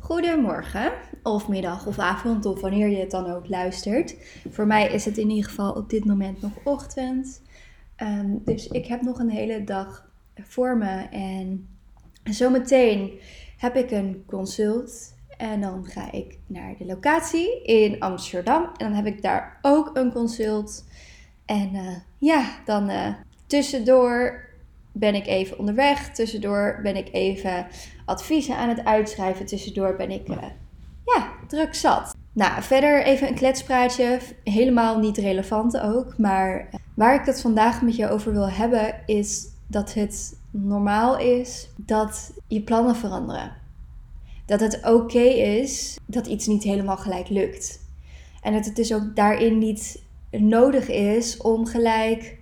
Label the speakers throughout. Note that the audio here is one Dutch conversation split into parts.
Speaker 1: Goedemorgen, of middag of avond, of wanneer je het dan ook luistert. Voor mij is het in ieder geval op dit moment nog ochtend. Ehm, dus ik heb nog een hele dag voor me. En zometeen heb ik een consult. En dan ga ik naar de locatie in Amsterdam. En dan heb ik daar ook een consult. En eh, ja, dan eh, tussendoor ben ik even onderweg. Tussendoor ben ik even adviezen aan het uitschrijven. Tussendoor ben ik eh, ja, druk zat. Nou, verder even een kletspraatje. Helemaal niet relevant ook. Maar waar ik het vandaag met je over wil hebben is dat het normaal is dat je plannen veranderen. Dat het oké is dat iets niet helemaal gelijk lukt. En dat het dus ook daarin niet nodig is om gelijk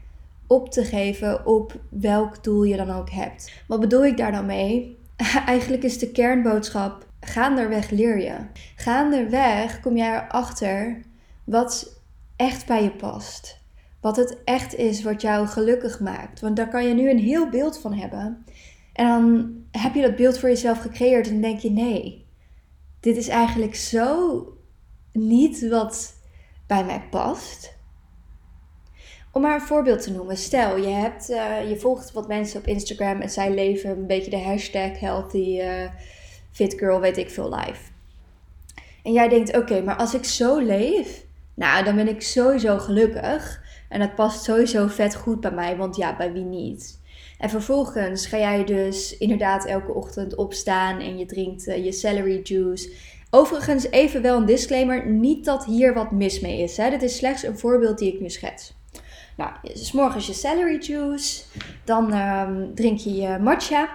Speaker 1: op te geven op welk doel je dan ook hebt. Wat bedoel ik daar dan mee? Eigenlijk is de kernboodschap: gaandeweg leer je. Gaandeweg kom jij erachter wat echt bij je past. Wat het echt is wat jou gelukkig maakt. Want daar kan je nu een heel beeld van hebben. En dan heb je dat beeld voor jezelf gecreëerd en denk je: nee, dit is eigenlijk zo niet wat bij mij past. Om maar een voorbeeld te noemen. Stel, je, hebt, eh, je volgt wat mensen op Instagram en zij leven een beetje de hashtag healthy uh, fit girl, weet ik veel, life. En jij denkt, oké, maar als ik zo leef, nou, dan ben ik sowieso gelukkig. En dat past sowieso vet goed bij mij, want ja, bij wie niet? En vervolgens ga jij dus inderdaad elke ochtend opstaan en je drinkt uh, je celery juice. Overigens even wel een disclaimer, niet dat hier wat mis mee is. Hè? Dit is slechts een voorbeeld die ik nu schets. Nou, s morgens je celery juice, dan um, drink je je matcha.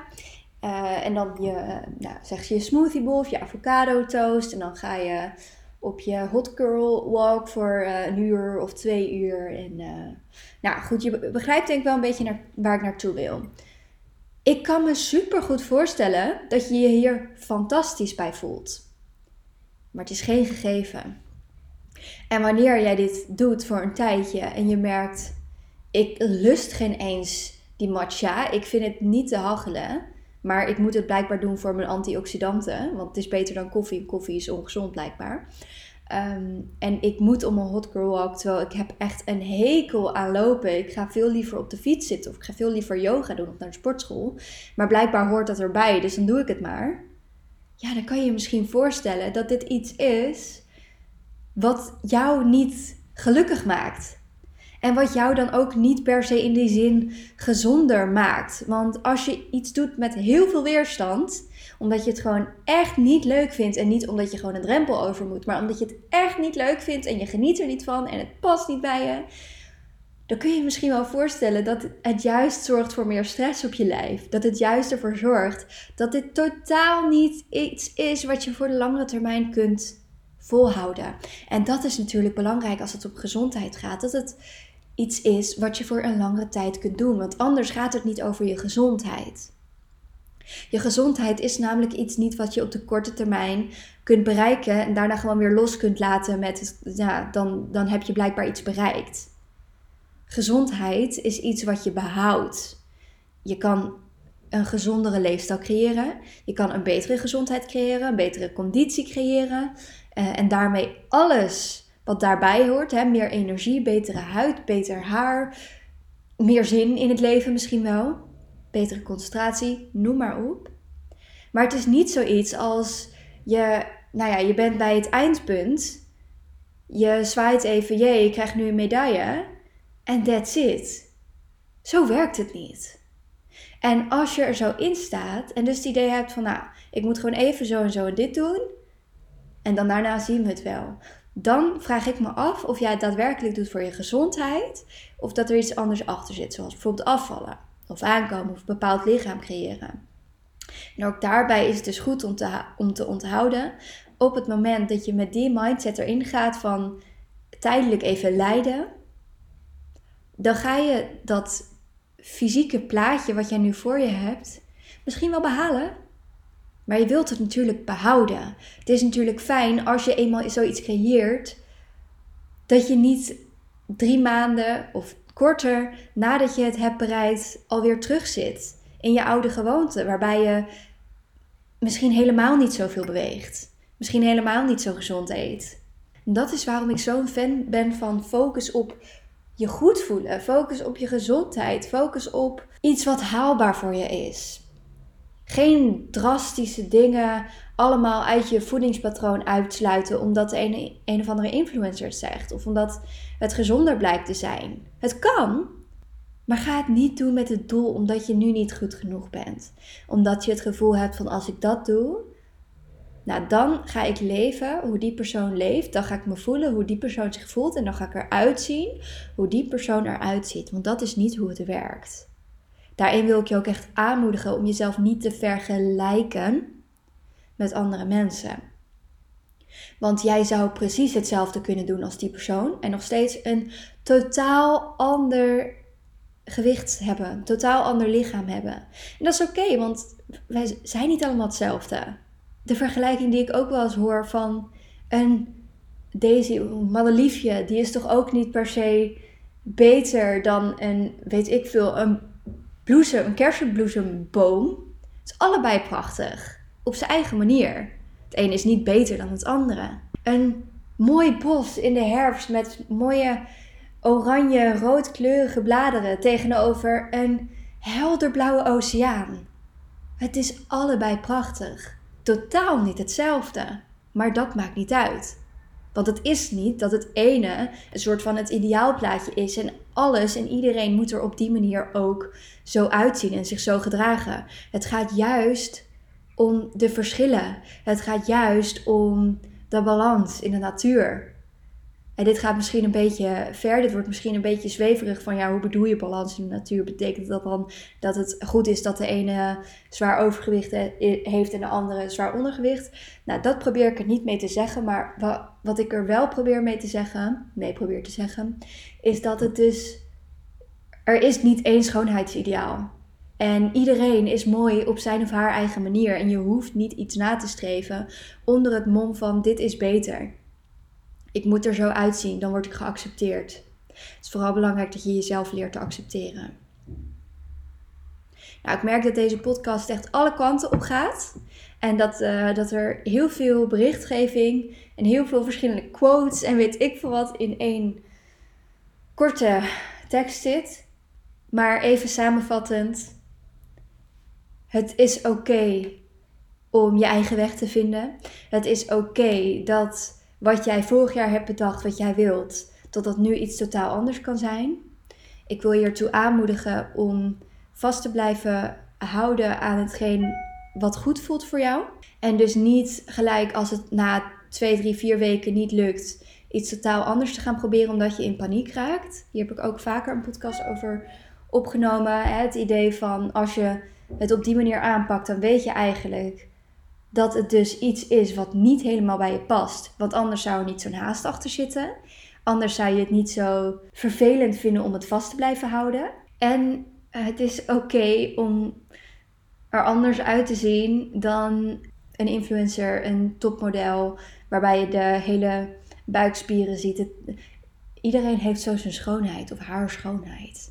Speaker 1: Uh, en dan je, uh, nou, zeg je, je smoothie bowl of je avocado toast. En dan ga je op je hot girl walk voor uh, een uur of twee uur. En nou goed, je begrijpt denk ik wel een beetje naar, waar ik naartoe wil. Ik kan me super goed voorstellen dat je je hier fantastisch bij voelt. Maar het is geen gegeven. En wanneer jij dit doet voor een tijdje en je merkt, ik lust geen eens die matcha, ik vind het niet te hachelen, maar ik moet het blijkbaar doen voor mijn antioxidanten, want het is beter dan koffie. Koffie is ongezond blijkbaar. Um, en ik moet om een hot girl walk, terwijl ik heb echt een hekel aan lopen. Ik ga veel liever op de fiets zitten of ik ga veel liever yoga doen of naar de sportschool. Maar blijkbaar hoort dat erbij, dus dan doe ik het maar. Ja, dan kan je je misschien voorstellen dat dit iets is wat jou niet gelukkig maakt. En wat jou dan ook niet per se in die zin gezonder maakt. Want als je iets doet met heel veel weerstand, omdat je het gewoon echt niet leuk vindt. En niet omdat je gewoon een drempel over moet, maar omdat je het echt niet leuk vindt en je geniet er niet van en het past niet bij je. Dan kun je je misschien wel voorstellen dat het juist zorgt voor meer stress op je lijf. Dat het juist ervoor zorgt dat dit totaal niet iets is wat je voor de langere termijn kunt volhouden. En dat is natuurlijk belangrijk als het op gezondheid gaat. Dat het iets is wat je voor een langere tijd kunt doen. Want anders gaat het niet over je gezondheid. Je gezondheid is namelijk iets niet wat je op de korte termijn kunt bereiken en daarna gewoon weer los kunt laten met, ja, dan, dan heb je blijkbaar iets bereikt. Gezondheid is iets wat je behoudt. Je kan een gezondere leefstijl creëren. Je kan een betere gezondheid creëren, een betere conditie creëren. Uh, en daarmee alles wat daarbij hoort. Hè? Meer energie, betere huid, beter haar, meer zin in het leven misschien wel. Betere concentratie, noem maar op. Maar het is niet zoiets als je, nou ja, je bent bij het eindpunt. Je zwaait even, jee, ik krijg nu een medaille. En that's it. Zo werkt het niet. En als je er zo in staat en dus het idee hebt van, nou, ik moet gewoon even zo en zo dit doen. En dan daarna zien we het wel dan vraag ik me af of jij het daadwerkelijk doet voor je gezondheid of dat er iets anders achter zit, zoals bijvoorbeeld afvallen of aankomen of een bepaald lichaam creëren. En ook daarbij is het dus goed om te, om te onthouden, op het moment dat je met die mindset erin gaat van tijdelijk even lijden, dan ga je dat fysieke plaatje wat jij nu voor je hebt misschien wel behalen, maar je wilt het natuurlijk behouden. Het is natuurlijk fijn als je eenmaal zoiets creëert, dat je niet drie maanden of korter nadat je het hebt bereikt alweer terug zit in je oude gewoonte, waarbij je misschien helemaal niet zoveel beweegt, misschien helemaal niet zo gezond eet. Dat is waarom ik zo'n fan ben van focus op je goed voelen, focus op je gezondheid, focus op iets wat haalbaar voor je is. Geen drastische dingen allemaal uit je voedingspatroon uitsluiten omdat de een, of andere influencer het zegt of omdat het gezonder blijkt te zijn. Het kan, maar ga het niet doen met het doel omdat je nu niet goed genoeg bent. Omdat je het gevoel hebt van als ik dat doe, nou dan ga ik leven hoe die persoon leeft. Dan ga ik me voelen hoe die persoon zich voelt en dan ga ik eruit zien hoe die persoon eruit ziet. Want dat is niet hoe het werkt. Daarin wil ik je ook echt aanmoedigen om jezelf niet te vergelijken met andere mensen. Want jij zou precies hetzelfde kunnen doen als die persoon en nog steeds een totaal ander gewicht hebben, een totaal ander lichaam hebben. En dat is oké, want wij zijn niet allemaal hetzelfde. De vergelijking die ik ook wel eens hoor van een Daisy, die is toch ook niet per se beter dan een, weet ik veel, een een kersenbloesemboom. Het is allebei prachtig, op zijn eigen manier. Het een is niet beter dan het andere. Een mooi bos in de herfst met mooie oranje, roodkleurige bladeren tegenover een helderblauwe oceaan. Het is allebei prachtig. Totaal niet hetzelfde. Maar dat maakt niet uit. Want het is niet dat het ene een soort van het ideaalplaatje is en alles en iedereen moet er op die manier ook zo uitzien en zich zo gedragen. Het gaat juist om de verschillen. Het gaat juist om de balans in de natuur. En dit gaat misschien een beetje ver, dit wordt misschien een beetje zweverig van ja, hoe bedoel je balans in de natuur? Betekent dat dan dat het goed is dat de ene zwaar overgewicht heeft en de andere zwaar ondergewicht? Nou, dat probeer ik er niet mee te zeggen, maar wat ik er wel probeer mee te zeggen, mee probeer te zeggen, is dat het dus, er is niet één schoonheidsideaal. En iedereen is mooi op zijn of haar eigen manier en je hoeft niet iets na te streven onder het mom van dit is beter ik moet er zo uitzien, dan word ik geaccepteerd. Het is vooral belangrijk dat je jezelf leert te accepteren. Nou, ik merk dat deze podcast echt alle kanten op gaat. En dat, uh, dat er heel veel berichtgeving en heel veel verschillende quotes en weet ik veel wat in één korte tekst zit. Maar even samenvattend. Het is oké om je eigen weg te vinden. Het is oké dat wat jij vorig jaar hebt bedacht, wat jij wilt, dat dat nu iets totaal anders kan zijn. Ik wil je ertoe aanmoedigen om vast te blijven houden aan hetgeen wat goed voelt voor jou. En dus niet gelijk als het na twee, drie, vier weken niet lukt, iets totaal anders te gaan proberen omdat je in paniek raakt. Hier heb ik ook vaker een podcast over opgenomen. Het idee van als je het op die manier aanpakt, dan weet je eigenlijk dat het dus iets is wat niet helemaal bij je past. Want anders zou er niet zo'n haast achter zitten. Anders zou je het niet zo vervelend vinden om het vast te blijven houden. En het is oké om er anders uit te zien dan een influencer, een topmodel, waarbij je de hele buikspieren ziet. iedereen heeft zo zijn schoonheid of haar schoonheid.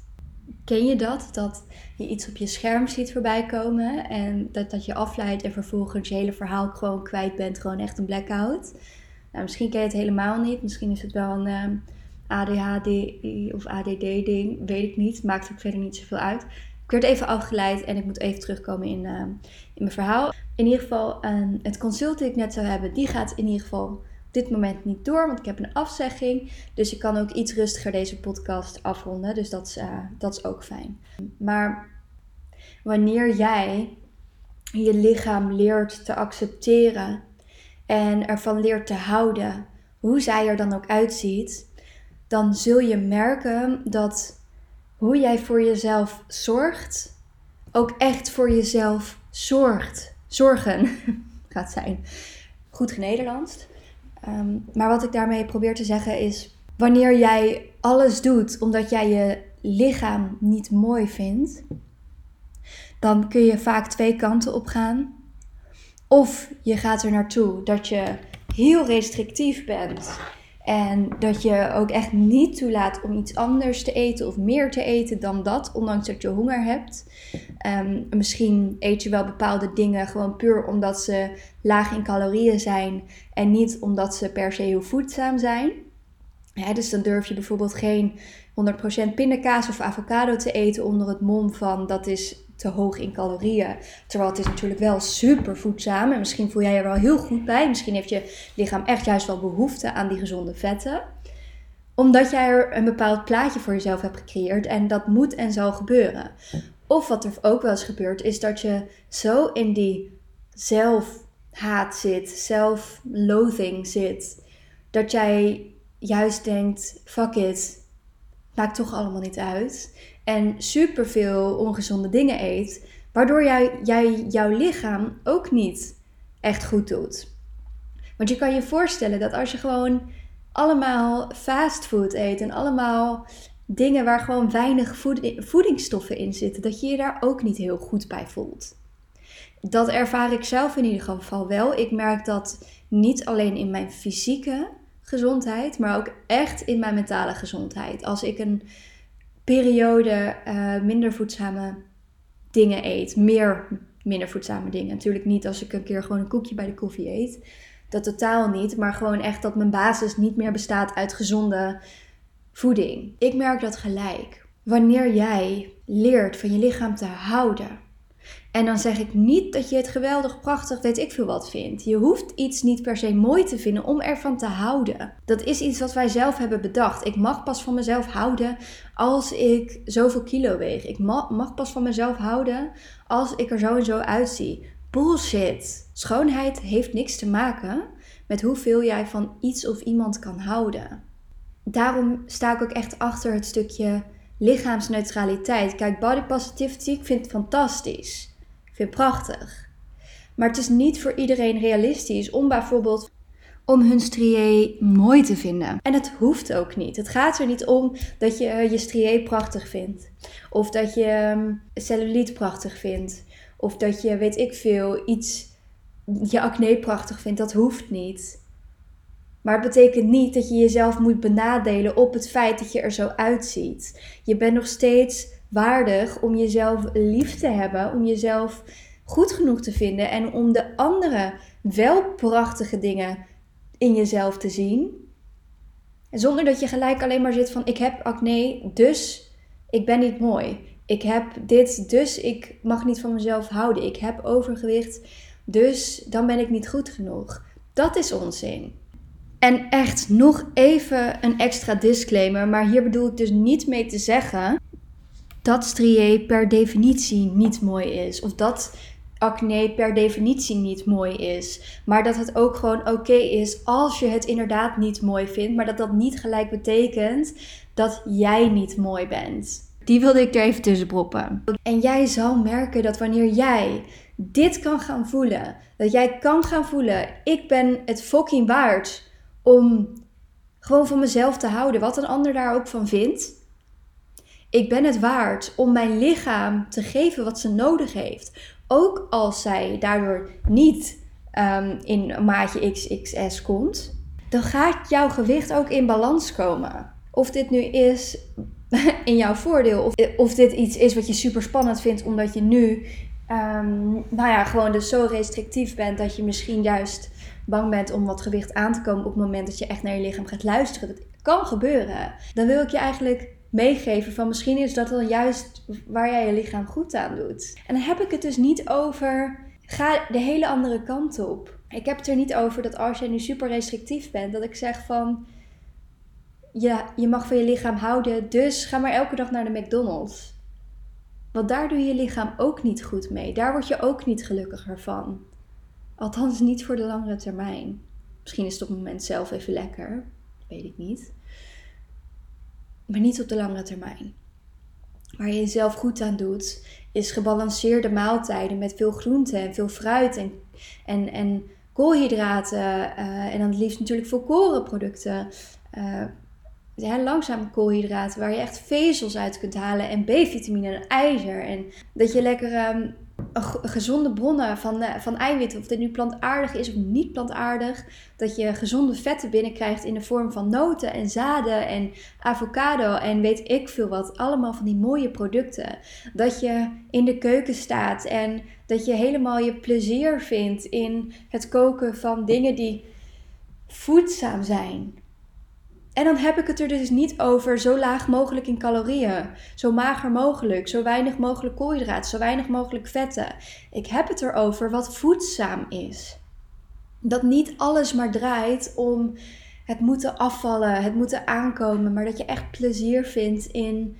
Speaker 1: Ken je dat? Dat je iets op je scherm ziet voorbij komen en dat dat je afleidt en vervolgens je hele verhaal gewoon kwijt bent. Gewoon echt een blackout. Nou, misschien ken je het helemaal niet. Misschien is het wel een ehm, ADHD of ADD ding. Weet ik niet. Maakt ook verder niet zoveel uit. Ik werd even afgeleid en ik moet even terugkomen in, uh, in mijn verhaal. In ieder geval, uh, het consult die ik net zou hebben, die gaat in ieder geval dit moment niet door, want ik heb een afzegging. Dus ik kan ook iets rustiger deze podcast afronden. Dus dat is, uh, dat is ook fijn. Maar wanneer jij je lichaam leert te accepteren en ervan leert te houden, hoe zij er dan ook uitziet, dan zul je merken dat hoe jij voor jezelf zorgt, ook echt voor jezelf zorgt. Zorgen gaat zijn. Goed genederlandst. Ehm, maar wat ik daarmee probeer te zeggen is: wanneer jij alles doet omdat jij je lichaam niet mooi vindt, dan kun je vaak twee kanten op gaan. Of je gaat er naartoe dat je heel restrictief bent En dat je ook echt niet toelaat om iets anders te eten of meer te eten dan dat, ondanks dat je honger hebt. Ehm, misschien eet je wel bepaalde dingen gewoon puur omdat ze laag in calorieën zijn en niet omdat ze per se heel voedzaam zijn. dus dan durf je bijvoorbeeld geen 100% pindakaas of avocado te eten onder het mom van dat is te hoog in calorieën. Terwijl het is natuurlijk wel super voedzaam en misschien voel jij er wel heel goed bij. Misschien heeft je lichaam echt juist wel behoefte aan die gezonde vetten. Omdat jij er een bepaald plaatje voor jezelf hebt gecreëerd en dat moet en zal gebeuren. Of wat er ook wel eens gebeurt is dat je zo in die zelfhaat zit, zelfloathing zit, dat jij juist denkt, fuck it, maakt toch allemaal niet uit. En superveel ongezonde dingen eet, waardoor jij, jij jouw lichaam ook niet echt goed doet. Want je kan je voorstellen dat als je gewoon allemaal fastfood eet en allemaal dingen waar gewoon weinig voedingsstoffen in zitten, dat je je daar ook niet heel goed bij voelt. Dat ervaar ik zelf in ieder geval wel. Ik merk dat niet alleen in mijn fysieke gezondheid, maar ook echt in mijn mentale gezondheid. Als ik een periode uh, minder voedzame dingen eet, meer minder voedzame dingen. Natuurlijk niet als ik een keer gewoon een koekje bij de koffie eet. Dat totaal niet, maar gewoon echt dat mijn basis niet meer bestaat uit gezonde voeding. Ik merk dat gelijk. Wanneer jij leert van je lichaam te houden, en dan zeg ik niet dat je het geweldig, prachtig, weet ik veel wat vindt. Je hoeft iets niet per se mooi te vinden om ervan te houden. Dat is iets wat wij zelf hebben bedacht. Ik mag pas van mezelf houden als ik zoveel kilo weeg. Ik mag pas van mezelf houden als ik er zo en zo uitzie. Bullshit. Schoonheid heeft niks te maken met hoeveel jij van iets of iemand kan houden. Daarom sta ik ook echt achter het stukje lichaamsneutraliteit. Kijk, body positivity, ik vind het fantastisch vind prachtig. Maar het is niet voor iedereen realistisch om bijvoorbeeld om hun strié mooi te vinden. En het hoeft ook niet. Het gaat er niet om dat je je strié prachtig vindt. Of dat je ehm, cellulite prachtig vindt. Of dat je, weet ik veel, iets, je acne prachtig vindt. Dat hoeft niet. Maar het betekent niet dat je jezelf moet benadelen op het feit dat je er zo uitziet. Je bent nog steeds waardig om jezelf lief te hebben, om jezelf goed genoeg te vinden en om de andere wel prachtige dingen in jezelf te zien. Zonder dat je gelijk alleen maar zit van ik heb acne, dus ik ben niet mooi. Ik heb dit, dus ik mag niet van mezelf houden. Ik heb overgewicht, dus dan ben ik niet goed genoeg. Dat is onzin. En echt nog even een extra disclaimer, maar hier bedoel ik dus niet mee te zeggen dat strié per definitie niet mooi is. Of dat acne per definitie niet mooi is. Maar dat het ook gewoon oké is als je het inderdaad niet mooi vindt. Maar dat dat niet gelijk betekent dat jij niet mooi bent. Die wilde ik er even tussen proppen. En jij zal merken dat wanneer jij dit kan gaan voelen, dat jij kan gaan voelen: ik ben het fucking waard om gewoon van mezelf te houden, wat een ander daar ook van vindt. Ik ben het waard om mijn lichaam te geven wat ze nodig heeft. Ook als zij daardoor niet um, in maatje XXS komt, dan gaat jouw gewicht ook in balans komen. Of dit nu is in jouw voordeel, of, of dit iets is wat je super spannend vindt, omdat je nu, um, nou ja, gewoon dus zo restrictief bent dat je misschien juist bang bent om wat gewicht aan te komen op het moment dat je echt naar je lichaam gaat luisteren. Dat kan gebeuren. Dan wil ik je eigenlijk meegeven van misschien is dat wel juist waar jij je lichaam goed aan doet. En dan heb ik het dus niet over ga de hele andere kant op. Ik heb het er niet over dat als jij nu super restrictief bent, dat ik zeg van ja, je mag van je lichaam houden, dus ga maar elke dag naar de McDonald's. Want daar doe je lichaam ook niet goed mee. Daar word je ook niet gelukkiger van. Althans, niet voor de langere termijn. Misschien is het op het moment zelf even lekker. Weet ik niet maar niet op de lange termijn. Waar je jezelf goed aan doet, is gebalanceerde maaltijden met veel groente en veel fruit en, en, en koolhydraten. Uh, en dan het liefst natuurlijk volkoren producten. Uh, ja, langzame koolhydraten waar je echt vezels uit kunt halen en B-vitamine en ijzer. En dat je lekker go- gezonde bronnen van, eh, van eiwitten, of dit nu plantaardig is of niet plantaardig, dat je gezonde vetten binnenkrijgt in de vorm van noten en zaden en avocado en weet ik veel wat. Allemaal van die mooie producten. Dat je in de keuken staat en dat je helemaal je plezier vindt in het koken van dingen die voedzaam zijn. En dan heb ik het er dus niet over zo laag mogelijk in calorieën, zo mager mogelijk, zo weinig mogelijk koolhydraten, zo weinig mogelijk vetten. Ik heb het erover wat voedzaam is. Dat niet alles maar draait om het moeten afvallen, het moeten aankomen, maar dat je echt plezier vindt in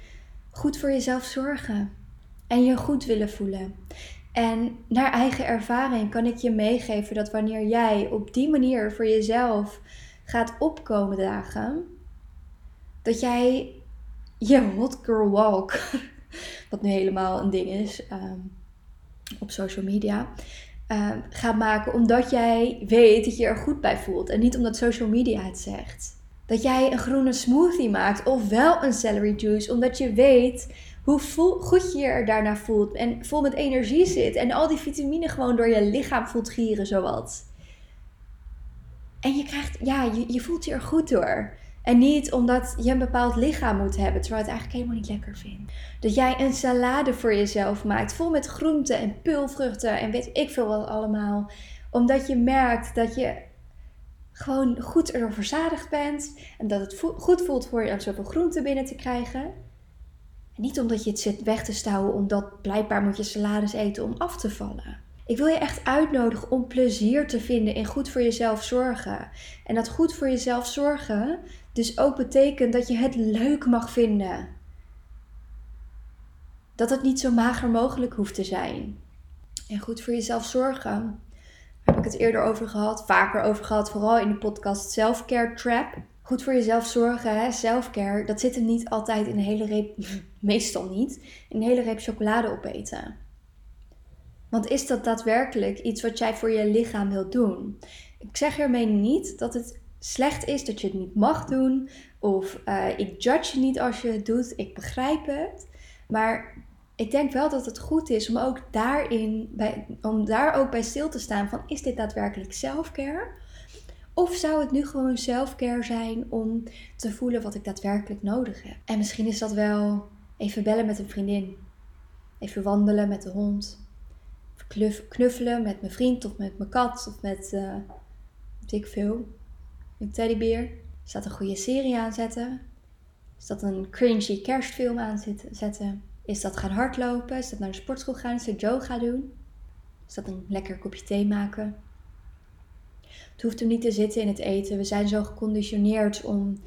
Speaker 1: goed voor jezelf zorgen en je goed willen voelen. En naar eigen ervaring kan ik je meegeven dat wanneer jij op die manier voor jezelf gaat opkomen dagen, dat jij je hot girl walk, wat nu helemaal een ding is ehm, op social media, ehm, gaat maken omdat jij weet dat je er goed bij voelt en niet omdat social media het zegt. Dat jij een groene smoothie maakt of wel een celery juice omdat je weet hoe voel, goed je je er daarna voelt en vol met energie zit en al die vitamine gewoon door je lichaam voelt gieren zowat. En je krijgt, ja, je, je voelt je er goed door. En niet omdat je een bepaald lichaam moet hebben, terwijl je het eigenlijk helemaal niet lekker vindt. Dat jij een salade voor jezelf maakt, vol met groenten en pulvruchten en weet ik veel wat allemaal. Omdat je merkt dat je gewoon goed erdoor verzadigd bent. En dat het goed voelt voor je om zoveel groenten binnen te krijgen. En niet omdat je het zit weg te stouwen, omdat blijkbaar moet je salades eten om af te vallen. Ik wil je echt uitnodigen om plezier te vinden in goed voor jezelf zorgen. En dat goed voor jezelf zorgen dus ook betekent dat je het leuk mag vinden. Dat het niet zo mager mogelijk hoeft te zijn. En goed voor jezelf zorgen. Daar heb ik het eerder over gehad, vaker over gehad, vooral in de podcast Self-Care Trap. Goed voor jezelf zorgen, self-care, dat zit hem niet altijd in een hele reep, meestal niet, in een hele reep chocolade opeten. Want is dat daadwerkelijk iets wat jij voor je lichaam wilt doen? Ik zeg ermee niet dat het slecht is dat je het niet mag doen. Of eh, ik judge je niet als je het doet. Ik begrijp het. Maar ik denk wel dat het goed is om ook daarin, bij, om daar ook bij stil te staan van is dit daadwerkelijk selfcare? Of zou het nu gewoon selfcare zijn om te voelen wat ik daadwerkelijk nodig heb? En misschien is dat wel even bellen met een vriendin. Even wandelen met de hond. Knuffelen met mijn vriend of met mijn kat of met, weet ik veel, een teddybeer. Is dat een goede serie aanzetten? Is dat een cringy kerstfilm aanzetten? Is dat gaan hardlopen? Is dat naar de sportschool gaan? Is dat yoga doen? Is dat een lekker kopje thee maken? Het hoeft hem niet te zitten in het eten. We zijn zo geconditioneerd om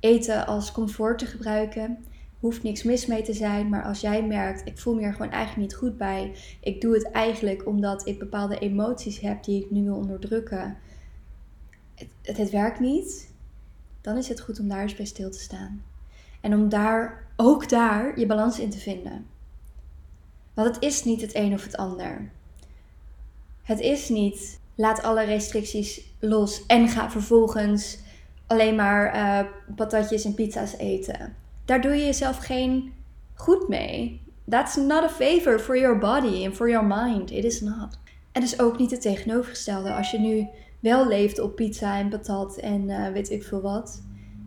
Speaker 1: eten als comfort te gebruiken. Hoeft niks mis mee te zijn, maar als jij merkt, ik voel me er gewoon eigenlijk niet goed bij. Ik doe het eigenlijk omdat ik bepaalde emoties heb die ik nu wil onderdrukken. Het, het, werkt niet. Dan is het goed om daar eens bij stil te staan. En om daar, ook daar, je balans in te vinden. Want het is niet het een of het ander. Het is niet, laat alle restricties los en ga vervolgens alleen maar eh, patatjes en pizza's eten. Daar doe je jezelf geen goed mee. That's not a favor for your body and for your mind. It is not. En dus ook niet het tegenovergestelde. Als je nu wel leeft op pizza en patat en eh, weet ik veel wat,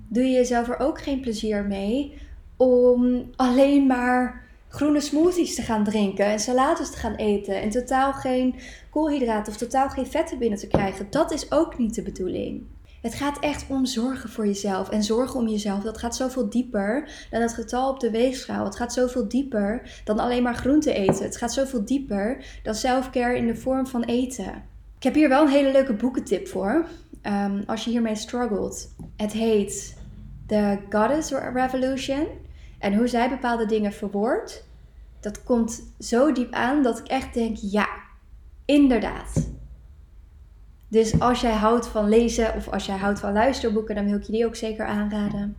Speaker 1: doe je jezelf er ook geen plezier mee om alleen maar groene smoothies te gaan drinken en salades te gaan eten en totaal geen koolhydraten of totaal geen vetten binnen te krijgen. Dat is ook niet de bedoeling. Het gaat echt om zorgen voor jezelf. En zorgen om jezelf, dat gaat zoveel dieper dan het getal op de weegschaal. Het gaat zoveel dieper dan alleen maar groente eten. Het gaat zoveel dieper dan selfcare in de vorm van eten. Ik heb hier wel een hele leuke boekentip voor. Um, als je hiermee struggelt. Het heet The Goddess Revolution. En hoe zij bepaalde dingen verwoordt. Dat komt zo diep aan dat ik echt denk, ja, inderdaad. Dus als jij houdt van lezen of als jij houdt van luisterboeken, dan wil ik je die ook zeker aanraden.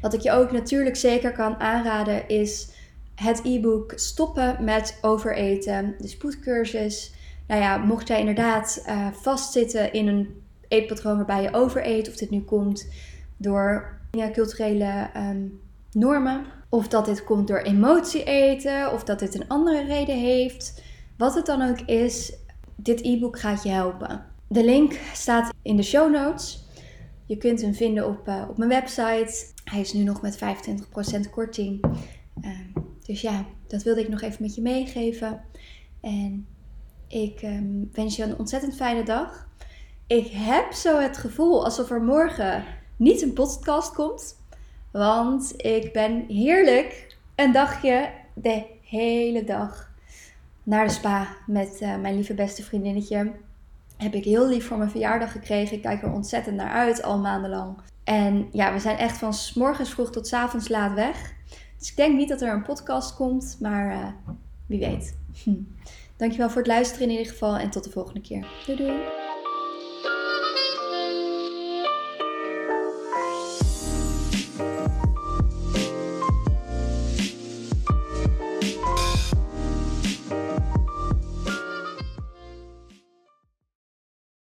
Speaker 1: Wat ik je ook natuurlijk zeker kan aanraden is het e-book Stoppen met overeten, de spoedcursus. Nou ja, mocht jij inderdaad uh, vastzitten in een eetpatroon waarbij je overeet, of dit nu komt door ja, culturele um, normen. Of dat dit komt door emotie eten, of dat dit een andere reden heeft. Wat het dan ook is, dit e-book gaat je helpen. De link staat in de show notes. Je kunt hem vinden op, uh, op mijn website. Hij is nu nog met 25% korting. Uh, dus ja, dat wilde ik nog even met je meegeven. En ik um, wens je een ontzettend fijne dag. Ik heb zo het gevoel alsof er morgen niet een podcast komt. Want ik ben heerlijk een dagje, de hele dag, naar de spa met uh, mijn lieve beste vriendinnetje. Heb ik heel lief voor mijn verjaardag gekregen. Ik kijk er ontzettend naar uit, al maandenlang. En ja, we zijn echt van s morgens vroeg tot s avonds laat weg. Dus ik denk niet dat er een podcast komt, maar uh, wie weet. Hm. Dankjewel voor het luisteren in ieder geval en tot de volgende keer. Doei doei!